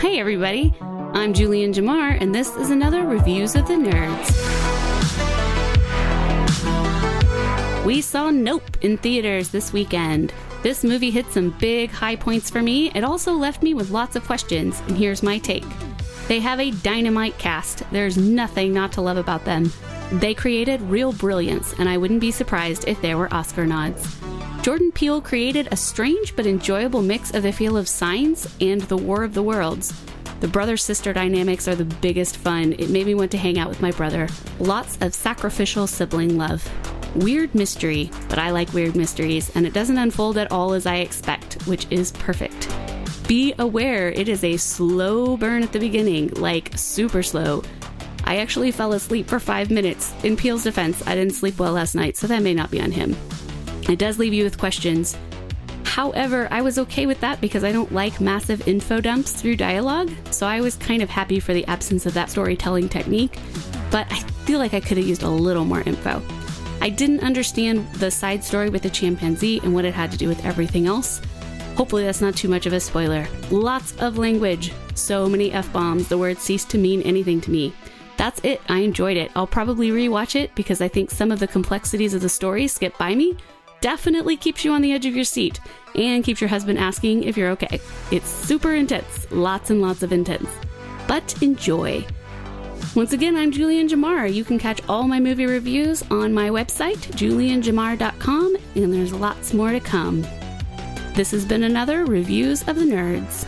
Hey, everybody. I'm Julian Jamar, and this is another Reviews of the Nerds. We saw Nope in theaters this weekend. This movie hit some big high points for me. It also left me with lots of questions, and here's my take. They have a dynamite cast. There's nothing not to love about them. They created real brilliance, and I wouldn't be surprised if there were Oscar nods. Jordan Peele created a strange but enjoyable mix of the feel of Signs and The War of the Worlds. The brother sister dynamics are the biggest fun. It made me want to hang out with my brother. Lots of sacrificial sibling love. Weird mystery, but I like weird mysteries, and it doesn't unfold at all as I expect, which is perfect. Be aware it is a slow burn at the beginning, like super slow. I actually fell asleep for five minutes. In Peele's defense, I didn't sleep well last night, so that may not be on him. It does leave you with questions. However, I was okay with that because I don't like massive info dumps through dialogue, so I was kind of happy for the absence of that storytelling technique, but I feel like I could have used a little more info. I didn't understand the side story with the chimpanzee and what it had to do with everything else. Hopefully, that's not too much of a spoiler. Lots of language, so many F bombs, the word ceased to mean anything to me. That's it, I enjoyed it. I'll probably rewatch it because I think some of the complexities of the story skip by me, definitely keeps you on the edge of your seat and keeps your husband asking if you're okay. It's super intense, lots and lots of intense. But enjoy. Once again, I'm Julian Jamar. You can catch all my movie reviews on my website, julianjamar.com, and there's lots more to come. This has been another Reviews of the Nerds.